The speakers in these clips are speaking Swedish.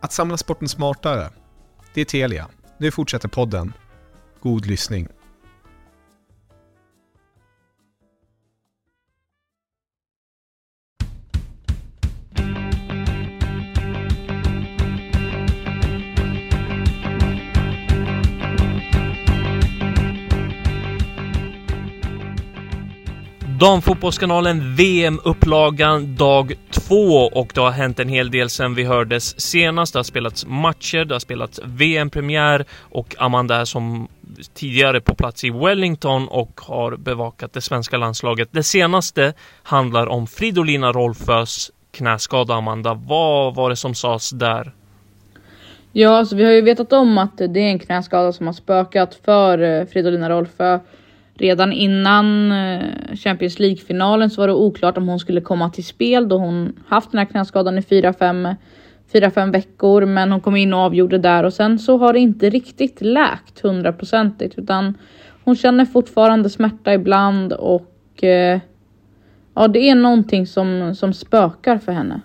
Att samla sporten smartare. Det är Telia. Nu fortsätter podden. God lyssning. Damfotbollskanalen VM-upplagan dag två och det har hänt en hel del sen vi hördes senast. Det har spelats matcher, det har spelats VM-premiär och Amanda är som tidigare på plats i Wellington och har bevakat det svenska landslaget. Det senaste handlar om Fridolina Rolfös knäskada, Amanda. Vad var det som sades där? Ja, alltså vi har ju vetat om att det är en knäskada som har spökat för eh, Fridolina Rolfö Redan innan eh, Champions League-finalen så var det oklart om hon skulle komma till spel då hon haft den här knäskadan i 4-5 veckor. Men hon kom in och avgjorde där och sen så har det inte riktigt läkt hundraprocentigt utan hon känner fortfarande smärta ibland och eh, ja, det är någonting som, som spökar för henne.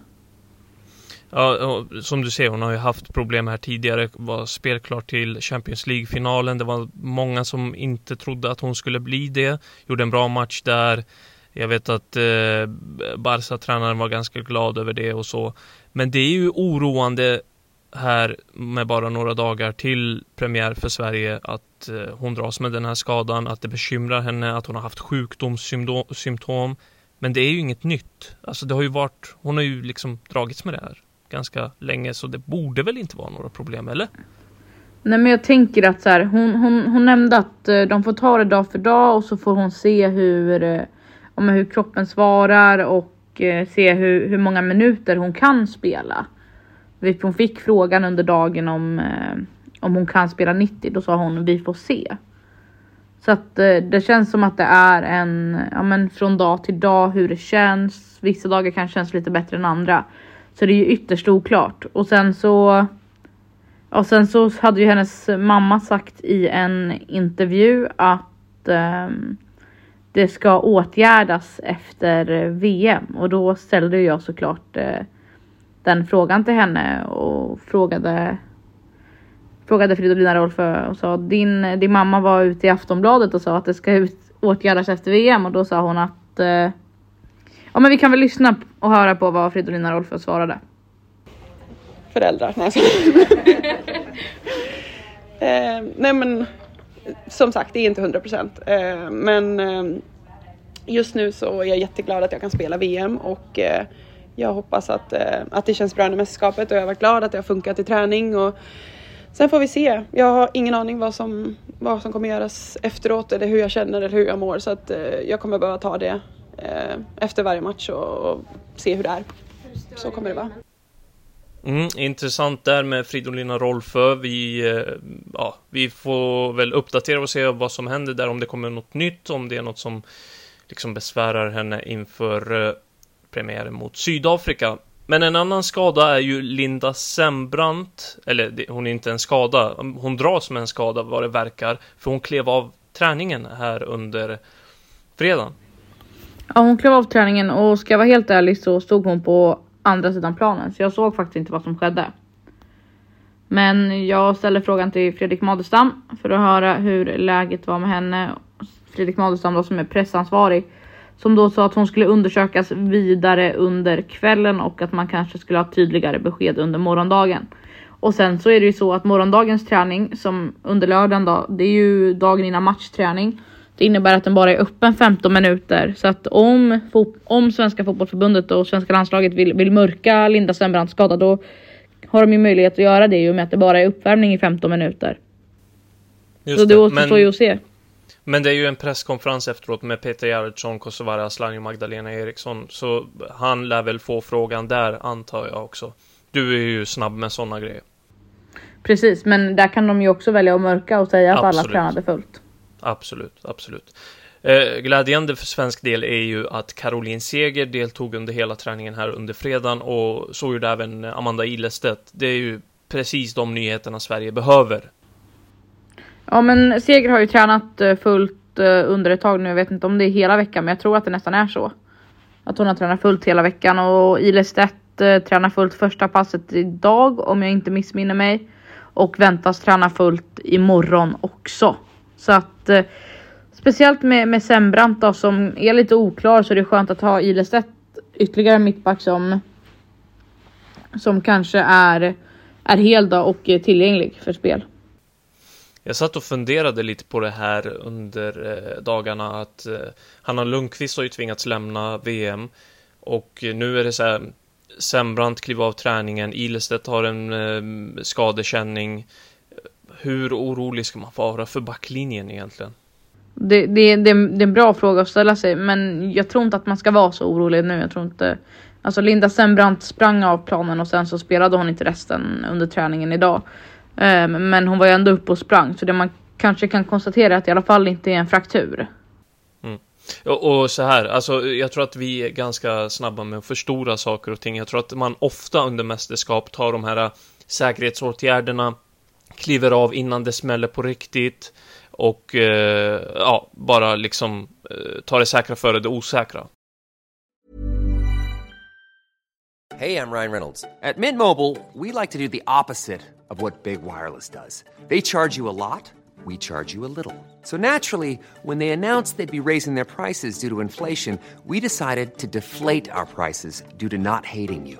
Ja, som du ser, hon har ju haft problem här tidigare, var spelklar till Champions League-finalen. Det var många som inte trodde att hon skulle bli det. Gjorde en bra match där. Jag vet att eh, Barca-tränaren var ganska glad över det och så. Men det är ju oroande här med bara några dagar till premiär för Sverige att eh, hon dras med den här skadan, att det bekymrar henne, att hon har haft sjukdomssymptom. Men det är ju inget nytt. Alltså det har ju varit, hon har ju liksom dragits med det här ganska länge så det borde väl inte vara några problem, eller? Nej men jag tänker att så här, hon, hon, hon nämnde att eh, de får ta det dag för dag och så får hon se hur, eh, om hur kroppen svarar och eh, se hur, hur många minuter hon kan spela. Hon fick frågan under dagen om, om hon kan spela 90, då sa hon vi får se. Så att det känns som att det är en, ja men från dag till dag hur det känns. Vissa dagar kanske känns lite bättre än andra. Så det är ju ytterst oklart. Och sen så och sen så hade ju hennes mamma sagt i en intervju att um, det ska åtgärdas efter VM och då ställde jag såklart uh, den frågan till henne och frågade frågade Fridolina Rolfö och sa din, din mamma var ute i Aftonbladet och sa att det ska ut, åtgärdas efter VM och då sa hon att uh, Ja men vi kan väl lyssna och höra på vad Fridolina Rolfö svarade. Föräldrar, nej eh, Nej men som sagt det är inte 100 procent. Eh, men eh, just nu så är jag jätteglad att jag kan spela VM och eh, jag hoppas att, eh, att det känns bra i mästerskapet och jag har varit glad att det har funkat i träning och Sen får vi se. Jag har ingen aning vad som, vad som kommer göras efteråt eller hur jag känner eller hur jag mår så att eh, jag kommer behöva ta det Eh, efter varje match och, och, se hur det är. Så kommer det vara. Mm, intressant där med Fridolina Rolfö. Vi, eh, ja, vi får väl uppdatera och se vad som händer där, om det kommer något nytt, om det är något som liksom besvärar henne inför eh, premiären mot Sydafrika. Men en annan skada är ju Linda Sembrant, eller hon är inte en skada, hon dras med en skada vad det verkar, för hon klev av träningen här under fredagen. Ja, hon klev av träningen och ska jag vara helt ärlig så stod hon på andra sidan planen, så jag såg faktiskt inte vad som skedde. Men jag ställde frågan till Fredrik Madestam för att höra hur läget var med henne. Fredrik Madestam då som är pressansvarig som då sa att hon skulle undersökas vidare under kvällen och att man kanske skulle ha tydligare besked under morgondagen. Och sen så är det ju så att morgondagens träning som under lördagen då, det är ju dagen innan matchträning. Det innebär att den bara är öppen 15 minuter så att om, om Svenska fotbollförbundet och svenska landslaget vill, vill mörka Linda Sembrants skada då har de ju möjlighet att göra det i och med att det bara är uppvärmning i 15 minuter. Just så det, det återstår ju att se. Men det är ju en presskonferens efteråt med Peter Gerhardsson, Kosovare Asllani och Magdalena Eriksson. Så han lär väl få frågan där, antar jag också. Du är ju snabb med sådana grejer. Precis, men där kan de ju också välja att mörka och säga att absolut. alla tränade fullt. Absolut, absolut. Eh, glädjande för svensk del är ju att Caroline Seger deltog under hela träningen här under fredagen och så gjorde även Amanda Ilestedt. Det är ju precis de nyheterna Sverige behöver Ja men Seger har ju tränat eh, fullt eh, under ett tag nu. Jag vet inte om det är hela veckan men jag tror att det nästan är så. Att hon har tränat fullt hela veckan och Ilestedt eh, tränar fullt första passet idag om jag inte missminner mig. Och väntas träna fullt imorgon också. Så att eh, speciellt med, med Sembrant då som är lite oklar så är det skönt att ha Ilestedt ytterligare mittback som som kanske är, är hel då och tillgänglig för spel. Jag satt och funderade lite på det här under eh, dagarna att eh, Hanna Lundqvist har ju tvingats lämna VM och nu är det så här Sembrant kliver av träningen, Ilestedt har en eh, skadekänning. Hur orolig ska man vara för backlinjen egentligen? Det, det, det, det, är en bra fråga att ställa sig, men jag tror inte att man ska vara så orolig nu. Jag tror inte... Alltså Linda Sembrant sprang av planen och sen så spelade hon inte resten under träningen idag. Um, men hon var ju ändå uppe och sprang så det man kanske kan konstatera är att det i alla fall inte är en fraktur. Mm. Och, och, så här, alltså jag tror att vi är ganska snabba med att förstora saker och ting. Jag tror att man ofta under mästerskap tar de här säkerhetsåtgärderna, kliver av innan det smäller på riktigt och eh, ja, bara liksom eh, tar det säkra före det osäkra. Hej, jag Ryan Reynolds. At Mint Mobile, we like to do the opposite of what Big Wireless does. They charge you a lot, we charge you a little. So naturally, when they announced they'd be raising their prices due to inflation, we decided to deflate our prices due to not hating you.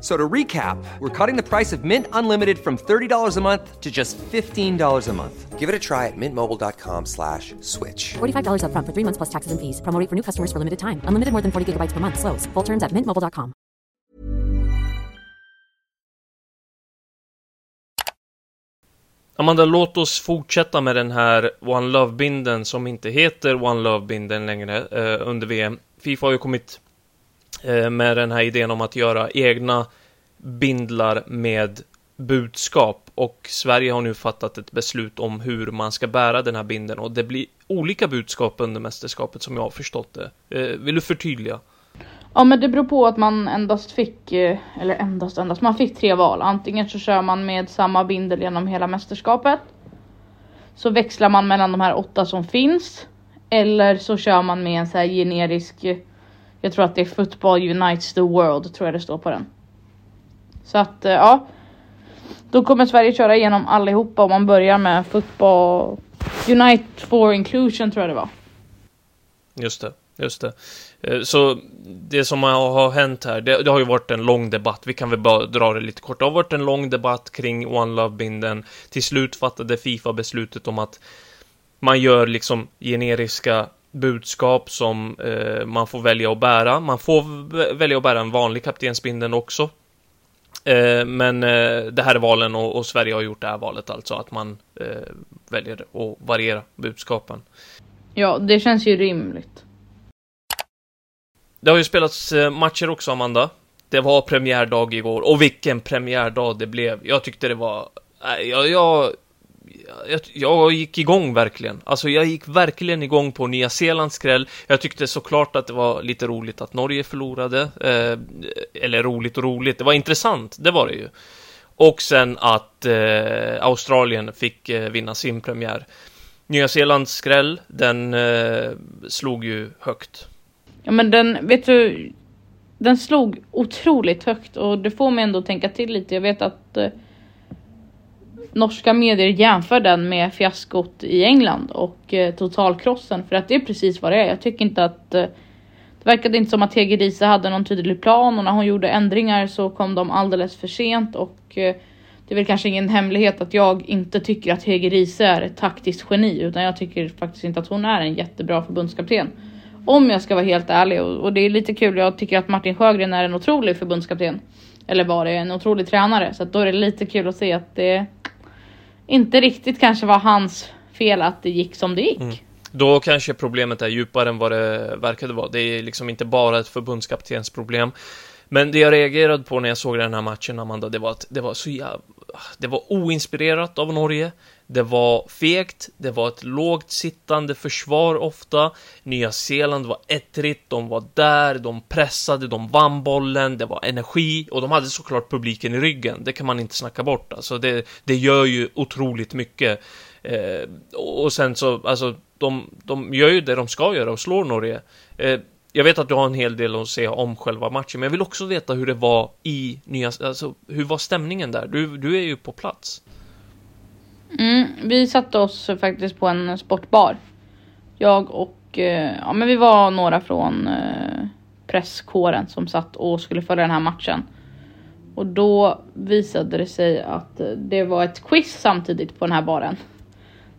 So to recap, we're cutting the price of Mint Unlimited from $30 a month to just $15 a month. Give it a try at mintmobile.com slash switch. $45 up front for three months plus taxes and fees. Promo for new customers for limited time. Unlimited more than 40 gigabytes per month. Slows. Full terms at mintmobile.com. Amanda, låt oss fortsätta med den här One Love-binden som inte heter One Love-binden längre eh, under VM. Fifa har ju kommit Eh, med den här idén om att göra egna bindlar med budskap och Sverige har nu fattat ett beslut om hur man ska bära den här binden och det blir olika budskap under mästerskapet som jag har förstått det. Eh, vill du förtydliga? Ja men det beror på att man endast fick, eh, eller endast endast, man fick tre val. Antingen så kör man med samma bindel genom hela mästerskapet. Så växlar man mellan de här åtta som finns. Eller så kör man med en så här generisk eh, jag tror att det är Football Unites the World, tror jag det står på den. Så att eh, ja, då kommer Sverige köra igenom allihopa om man börjar med Football Unite for Inclusion tror jag det var. Just det, just det. Eh, så det som har hänt här, det, det, har ju varit en lång debatt. Vi kan väl bara dra det lite kort. Det har varit en lång debatt kring One Love-binden. Till slut fattade Fifa beslutet om att man gör liksom generiska budskap som eh, man får välja att bära. Man får välja att bära en vanlig kaptensbindeln också. Eh, men eh, det här är valen och, och, Sverige har gjort det här valet alltså, att man eh, väljer att variera budskapen. Ja, det känns ju rimligt. Det har ju spelats eh, matcher också, Amanda. Det var premiärdag igår, och vilken premiärdag det blev. Jag tyckte det var... Jag, jag, jag, jag gick igång verkligen. Alltså, jag gick verkligen igång på Nya Zeelands skräll. Jag tyckte såklart att det var lite roligt att Norge förlorade. Eh, eller roligt och roligt, det var intressant, det var det ju. Och sen att eh, Australien fick eh, vinna sin premiär. Nya Zeelands skräll, den eh, slog ju högt. Ja men den, vet du, den slog otroligt högt och det får mig ändå att tänka till lite. Jag vet att eh, norska medier jämför den med fiaskot i England och eh, totalkrossen för att det är precis vad det är. Jag tycker inte att eh, det verkade inte som att Hege Riise hade någon tydlig plan och när hon gjorde ändringar så kom de alldeles för sent och eh, det är väl kanske ingen hemlighet att jag inte tycker att Hege Riise är ett taktiskt geni utan jag tycker faktiskt inte att hon är en jättebra förbundskapten. Om jag ska vara helt ärlig och, och det är lite kul. Jag tycker att Martin Sjögren är en otrolig förbundskapten. Eller var det en otrolig tränare så att då är det lite kul att se att det inte riktigt kanske var hans fel att det gick som det gick. Mm. Då kanske problemet är djupare än vad det verkade vara. Det är liksom inte bara ett förbundskaptensproblem. Men det jag reagerade på när jag såg den här matchen, Amanda, det var att det var så jävla... Det var oinspirerat av Norge. Det var fegt, det var ett lågt sittande försvar ofta. Nya Zeeland var ettrigt, de var där, de pressade, de vann bollen, det var energi och de hade såklart publiken i ryggen. Det kan man inte snacka bort. Alltså det, det gör ju otroligt mycket. Eh, och sen så, alltså, de, de gör ju det de ska göra och slår Norge. Eh, jag vet att du har en hel del att säga om själva matchen, men jag vill också veta hur det var i nya, alltså hur var stämningen där? Du, du är ju på plats. Mm, vi satte oss faktiskt på en sportbar. Jag och, eh, ja men vi var några från eh, presskåren som satt och skulle följa den här matchen. Och då visade det sig att eh, det var ett quiz samtidigt på den här baren.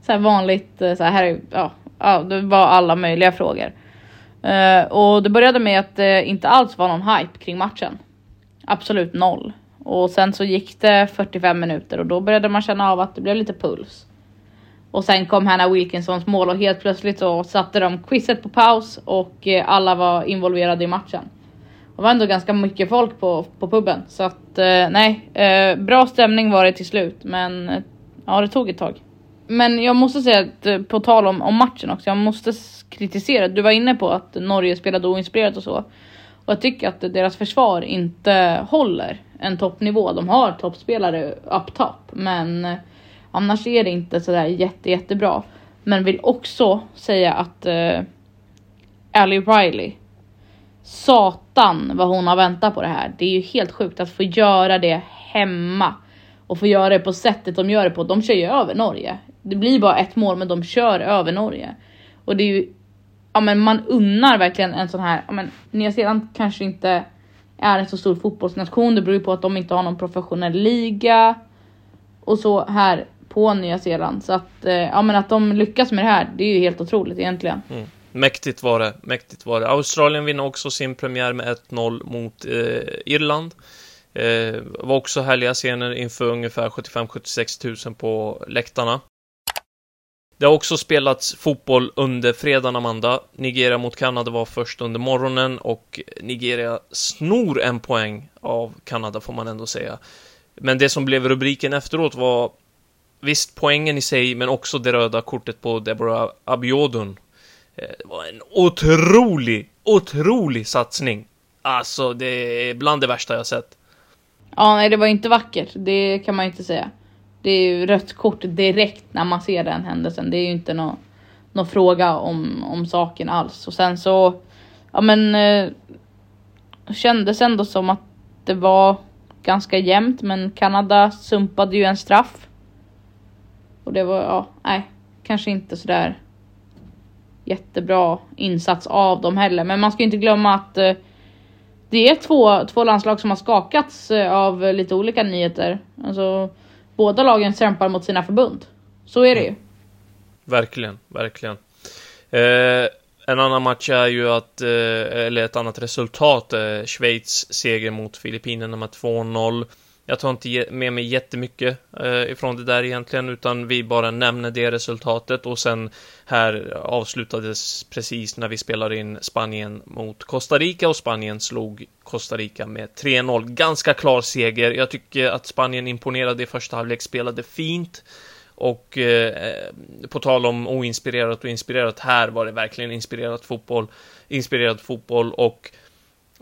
Så här vanligt, eh, så här, ja, ja, det var alla möjliga frågor. Uh, och det började med att det inte alls var någon hype kring matchen. Absolut noll. Och sen så gick det 45 minuter och då började man känna av att det blev lite puls. Och sen kom Hannah Wilkinsons mål och helt plötsligt så satte de quizet på paus och eh, alla var involverade i matchen. Det var ändå ganska mycket folk på, på puben så att eh, nej, eh, bra stämning var det till slut men eh, ja det tog ett tag. Men jag måste säga att eh, på tal om, om matchen också, jag måste kritisera. Du var inne på att Norge spelade oinspirerat och så. Och jag tycker att deras försvar inte håller en toppnivå. De har toppspelare up top, men eh, annars är det inte sådär jätte, jättebra. Men vill också säga att uh, Ally Riley, satan vad hon har väntat på det här. Det är ju helt sjukt att få göra det hemma och få göra det på sättet de gör det på. De kör ju över Norge. Det blir bara ett mål, men de kör över Norge och det är ju. Ja, men man unnar verkligen en sån här. Ja, men Nya Zeeland kanske inte är en så stor fotbollsnation. Det beror ju på att de inte har någon professionell liga och så här på Nya Zeeland. Så att, eh, ja, men att de lyckas med det här, det är ju helt otroligt egentligen. Mm. Mäktigt var det, mäktigt var det. Australien vinner också sin premiär med 1-0 mot eh, Irland. Eh, var också härliga scener inför ungefär 75-76 000 på läktarna. Det har också spelats fotboll under fredagen, Amanda. Nigeria mot Kanada var först under morgonen och Nigeria snor en poäng av Kanada, får man ändå säga. Men det som blev rubriken efteråt var visst poängen i sig, men också det röda kortet på Deborah Abiodun. Eh, det var en otrolig, otrolig satsning. Alltså, det är bland det värsta jag sett. Ja, nej, det var inte vackert. Det kan man inte säga. Det är ju rött kort direkt när man ser den händelsen. Det är ju inte någon, någon fråga om, om saken alls. Och sen så, ja men, eh, kändes ändå som att det var ganska jämnt, men Kanada sumpade ju en straff. Och det var, ja, nej, kanske inte sådär jättebra insats av dem heller. Men man ska inte glömma att eh, det är två, två landslag som har skakats eh, av lite olika nyheter. Alltså, båda lagen kämpar mot sina förbund. Så är det ju. Verkligen, verkligen. Eh, En annan match är ju att, eh, eller ett annat resultat, eh, Schweiz seger mot Filippinerna med 2-0. Jag tar inte med mig jättemycket eh, ifrån det där egentligen, utan vi bara nämner det resultatet och sen här avslutades precis när vi spelade in Spanien mot Costa Rica och Spanien slog Costa Rica med 3-0. Ganska klar seger. Jag tycker att Spanien imponerade i första halvlek, spelade fint. Och eh, på tal om oinspirerat och inspirerat, här var det verkligen inspirerat fotboll. Inspirerad fotboll och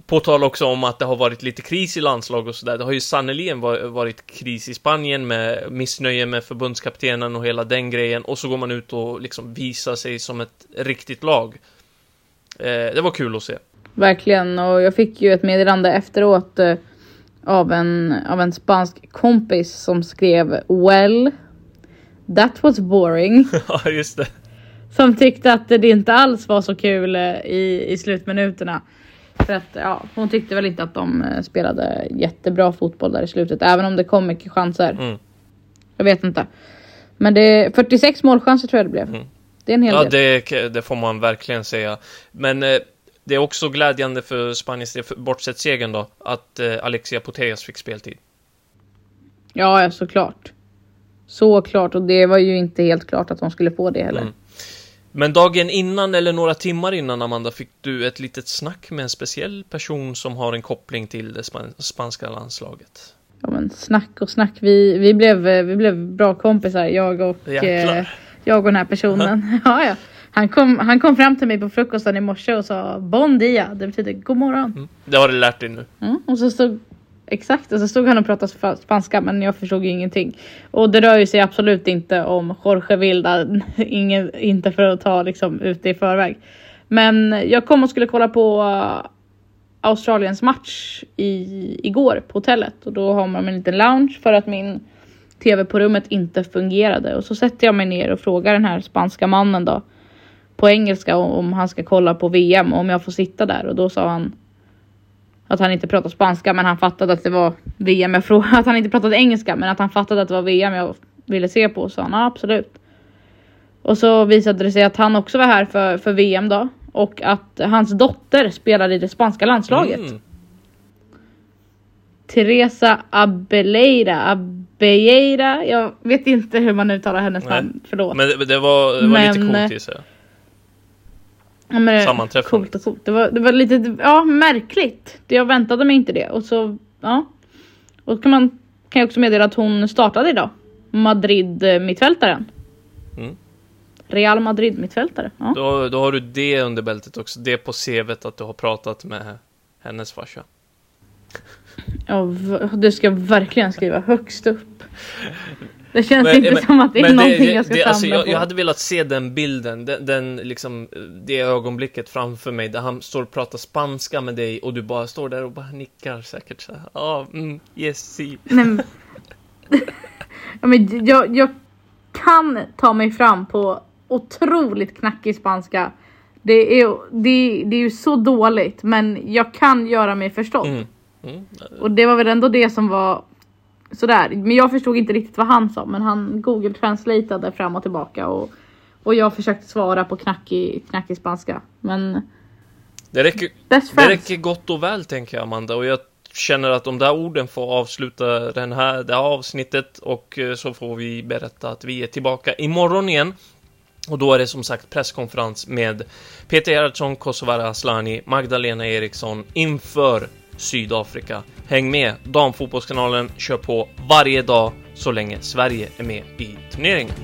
på tal också om att det har varit lite kris i landslag och sådär. Det har ju sannerligen varit kris i Spanien med missnöje med förbundskaptenen och hela den grejen. Och så går man ut och liksom visar sig som ett riktigt lag. Eh, det var kul att se. Verkligen, och jag fick ju ett meddelande efteråt eh, av, en, av en spansk kompis som skrev Well, that was boring. ja, just det. Som tyckte att det inte alls var så kul eh, i, i slutminuterna. För att ja, hon tyckte väl inte att de eh, spelade jättebra fotboll där i slutet, även om det kom mycket chanser. Mm. Jag vet inte. Men det är 46 målchanser tror jag det blev. Mm. Det är en hel Ja, del. det, det får man verkligen säga. Men eh, det är också glädjande för Spaniens del, bortsett segern då, att eh, Alexia Putellas fick speltid. Ja, ja, såklart. Såklart, och det var ju inte helt klart att de skulle få det heller. Mm. Men dagen innan, eller några timmar innan, Amanda, fick du ett litet snack med en speciell person som har en koppling till det span spanska landslaget. Ja, men snack och snack. Vi, vi, blev, eh, vi blev bra kompisar, jag och, eh, jag och den här personen. ja, ja. Han, kom, han kom fram till mig på frukosten i morse och sa Bon dia, det betyder god morgon. Mm. Det har du lärt dig nu. Mm, och så stod Exakt, och så stod han och pratade spanska men jag förstod ju ingenting. Och det rör ju sig absolut inte om Jorge Vilda, ingen, inte för att ta liksom ut det i förväg. Men jag kom och skulle kolla på eh, Australiens match i, igår på hotellet och då har man en liten lounge för att min tv på rummet inte fungerade och så sätter jag mig ner och frågar den här spanska mannen då på engelska om han ska kolla på VM och om jag får sitta där och då sa han att han inte pratade spanska men han fattade att det var VM. Jag frågade att han inte pratade engelska men att han fattade att det var VM jag ville se på. Så han ja, absolut. Och så visade det sig att han också var här för, för VM då. Och att hans dotter spelade i det spanska landslaget. Mm. Teresa Abeleira. Abelleira. Jag vet inte hur man uttalar hennes Nej. namn. Förlåt. Men det, det var, det var lite Men, coolt eh, gissar jag. Ja, men det- Sammanträffande. Coolt och coolt. Det var, det var lite ja, märkligt. Jag väntade mig inte det. Och så, ja. Och kan man kan jag också meddela att hon startade idag. Madrid eh, mittfältaren. Mm. Real Madrid mittfältare. Ja. Då, då har du det under bältet också. Det på CVt att du har pratat med hennes farsa. Ja, det ska jag verkligen skriva högst upp. Det känns Men- inte men- som att det är någonting jag ska det, samla alltså, jag, på. jag hade velat se den bilden, den, den liksom, det ögonblicket framför mig där han står och pratar spanska med dig och du bara står där och bara nickar säkert så här. Ja, mm, yes, si. Men... ja, men jag, jag kan ta mig fram på otroligt knackig spanska. Det är, det, det är ju så dåligt men jag kan göra mig förstådd. Mm. Mm. Och det var väl ändå det som var sådär. Men jag förstod inte riktigt vad han sa men han google translateade fram och tillbaka och, och jag försökte svara på knackig, knackig spanska. Men Det räcker, det räcker gott och väl tänker jag Amanda och jag känner att de där orden får avsluta den här, det här avsnittet och eh, så får vi berätta att vi är tillbaka imorgon igen. Och då är det som sagt presskonferens med Peter Gerhardsson, Kosovare Asllani, Magdalena Eriksson inför Sydafrika. Häng med! Damfotbollskanalen kör på varje dag så länge Sverige är med i turneringen.